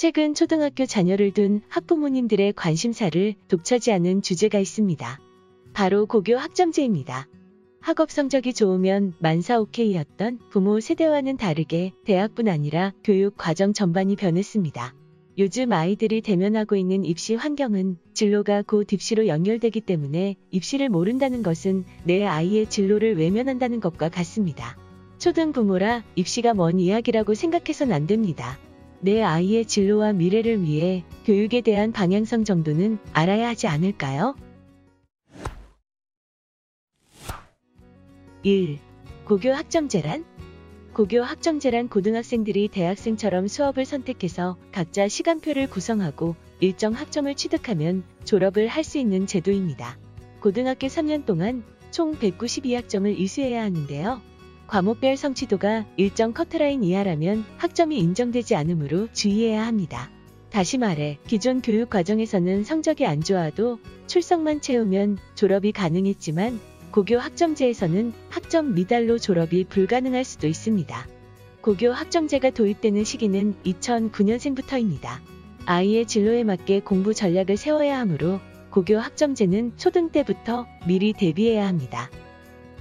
최근 초등학교 자녀를 둔 학부모님들의 관심사를 독차지하는 주제가 있습니다. 바로 고교 학점제입니다. 학업 성적이 좋으면 만사 오케이였던 부모 세대와는 다르게 대학뿐 아니라 교육 과정 전반이 변했습니다. 요즘 아이들이 대면하고 있는 입시 환경은 진로가 곧 입시로 연결되기 때문에 입시를 모른다는 것은 내 아이의 진로를 외면한다는 것과 같습니다. 초등 부모라 입시가 먼 이야기라고 생각해선 안 됩니다. 내 아이의 진로와 미래를 위해 교육에 대한 방향성 정도는 알아야 하지 않을까요? 1. 고교 학점제란? 고교 학점제란 고등학생들이 대학생처럼 수업을 선택해서 각자 시간표를 구성하고 일정 학점을 취득하면 졸업을 할 수 있는 제도입니다. 고등학교 3년 동안 총 192학점을 이수해야 하는데요. 과목별 성취도가 일정 커트라인 이하라면 학점이 인정되지 않으므로 주의해야 합니다. 다시 말해 기존 교육 과정에서는 성적이 안 좋아도 출석만 채우면 졸업이 가능했지만 고교 학점제에서는 학점 미달로 졸업이 불가능할 수도 있습니다. 고교 학점제가 도입되는 시기는 2009년생부터입니다. 아이의 진로에 맞게 공부 전략을 세워야 하므로 고교 학점제는 초등 때부터 미리 대비해야 합니다.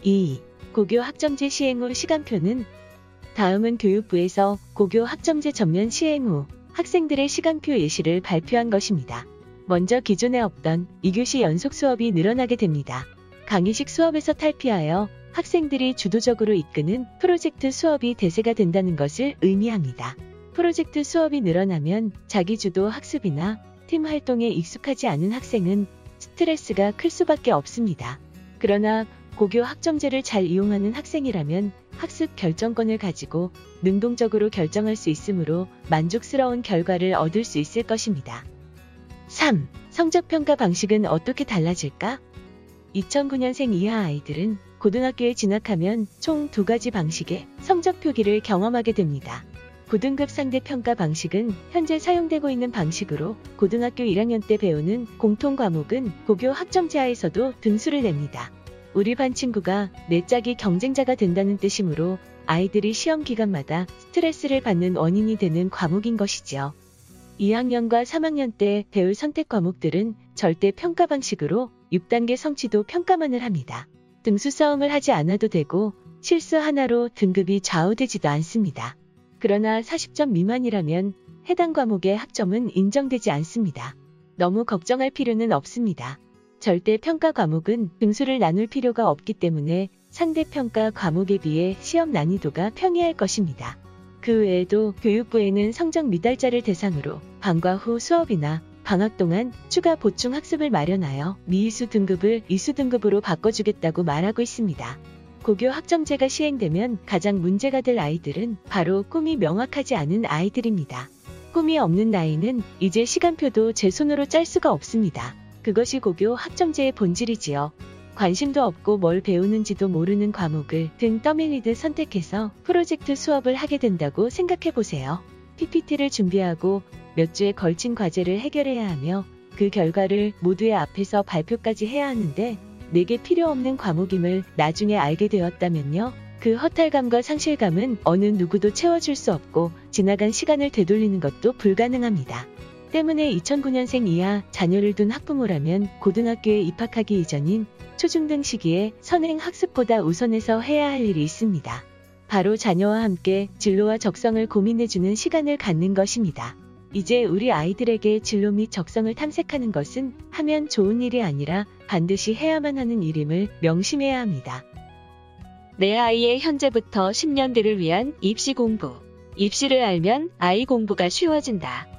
2. 고교 학점제 시행 후 시간표는 다음은 교육부에서 고교 학점제 전면 시행 후 학생들의 시간표 예시를 발표한 것입니다. 먼저 기존에 없던 2교시 연속 수업이 늘어나게 됩니다. 강의식 수업에서 탈피하여 학생들이 주도적으로 이끄는 프로젝트 수업이 대세가 된다는 것을 의미합니다. 프로젝트 수업이 늘어나면 자기주도 학습이나 팀 활동에 익숙하지 않은 학생은 스트레스가 클 수밖에 없습니다. 그러나 고교 학점제를 잘 이용하는 학생이라면 학습 결정권을 가지고 능동적으로 결정할 수 있으므로 만족스러운 결과를 얻을 수 있을 것입니다. 3. 성적평가 방식은 어떻게 달라질까? 2009년생 이하 아이들은 고등학교에 진학하면 총 두 가지 방식의 성적 표기를 경험하게 됩니다. 고등급 상대 평가 방식은 현재 사용되고 있는 방식으로 고등학교 1학년 때 배우는 공통 과목은 고교 학점제하에서도 등수를 냅니다. 우리 반 친구가 내 짝이 경쟁자가 된다는 뜻이므로 아이들이 시험 기간마다 스트레스를 받는 원인이 되는 과목인 것이죠. 2학년과 3학년 때 배울 선택 과목들은 절대 평가 방식으로 6단계 성취도 평가만을 합니다. 등수 싸움을 하지 않아도 되고 실수 하나로 등급이 좌우되지도 않습니다. 그러나 40점 미만이라면 해당 과목의 학점은 인정되지 않습니다. 너무 걱정할 필요는 없습니다. 절대 평가 과목은 등수를 나눌 필요가 없기 때문에 상대 평가 과목에 비해 시험 난이도가 평이할 것입니다. 그 외에도 교육부에는 성적 미달자를 대상으로 방과 후 수업이나 방학 동안 추가 보충 학습을 마련하여 미이수 등급을 이수 등급으로 바꿔주겠다고 말하고 있습니다. 고교 학점제가 시행되면 가장 문제가 될 아이들은 바로 꿈이 명확하지 않은 아이들입니다. 꿈이 없는 나이는 이제 시간표도 제 손으로 짤 수가 없습니다. 그것이 고교 학점제의 본질이지요. 관심도 없고 뭘 배우는지도 모르는 과목을 등 떠밀리듯 선택해서 프로젝트 수업을 하게 된다고 생각해 보세요. PPT를 준비하고 몇 주에 걸친 과제를 해결해야 하며 그 결과를 모두의 앞에서 발표까지 해야 하는데 내게 필요 없는 과목임을 나중에 알게 되었다면요. 그 허탈감과 상실감은 어느 누구도 채워줄 수 없고 지나간 시간을 되돌리는 것도 불가능합니다. 때문에 2009년생 이하 자녀를 둔 학부모라면 고등학교에 입학하기 이전인 초중등 시기에 선행 학습보다 우선해서 해야 할 일이 있습니다. 바로 자녀와 함께 진로와 적성을 고민해주는 시간을 갖는 것입니다. 이제 우리 아이들에게 진로 및 적성을 탐색하는 것은 하면 좋은 일이 아니라 반드시 해야만 하는 일임을 명심해야 합니다. 내 아이의 현재부터 10년 뒤를 위한 입시 공부. 입시를 알면 아이 공부가 쉬워진다.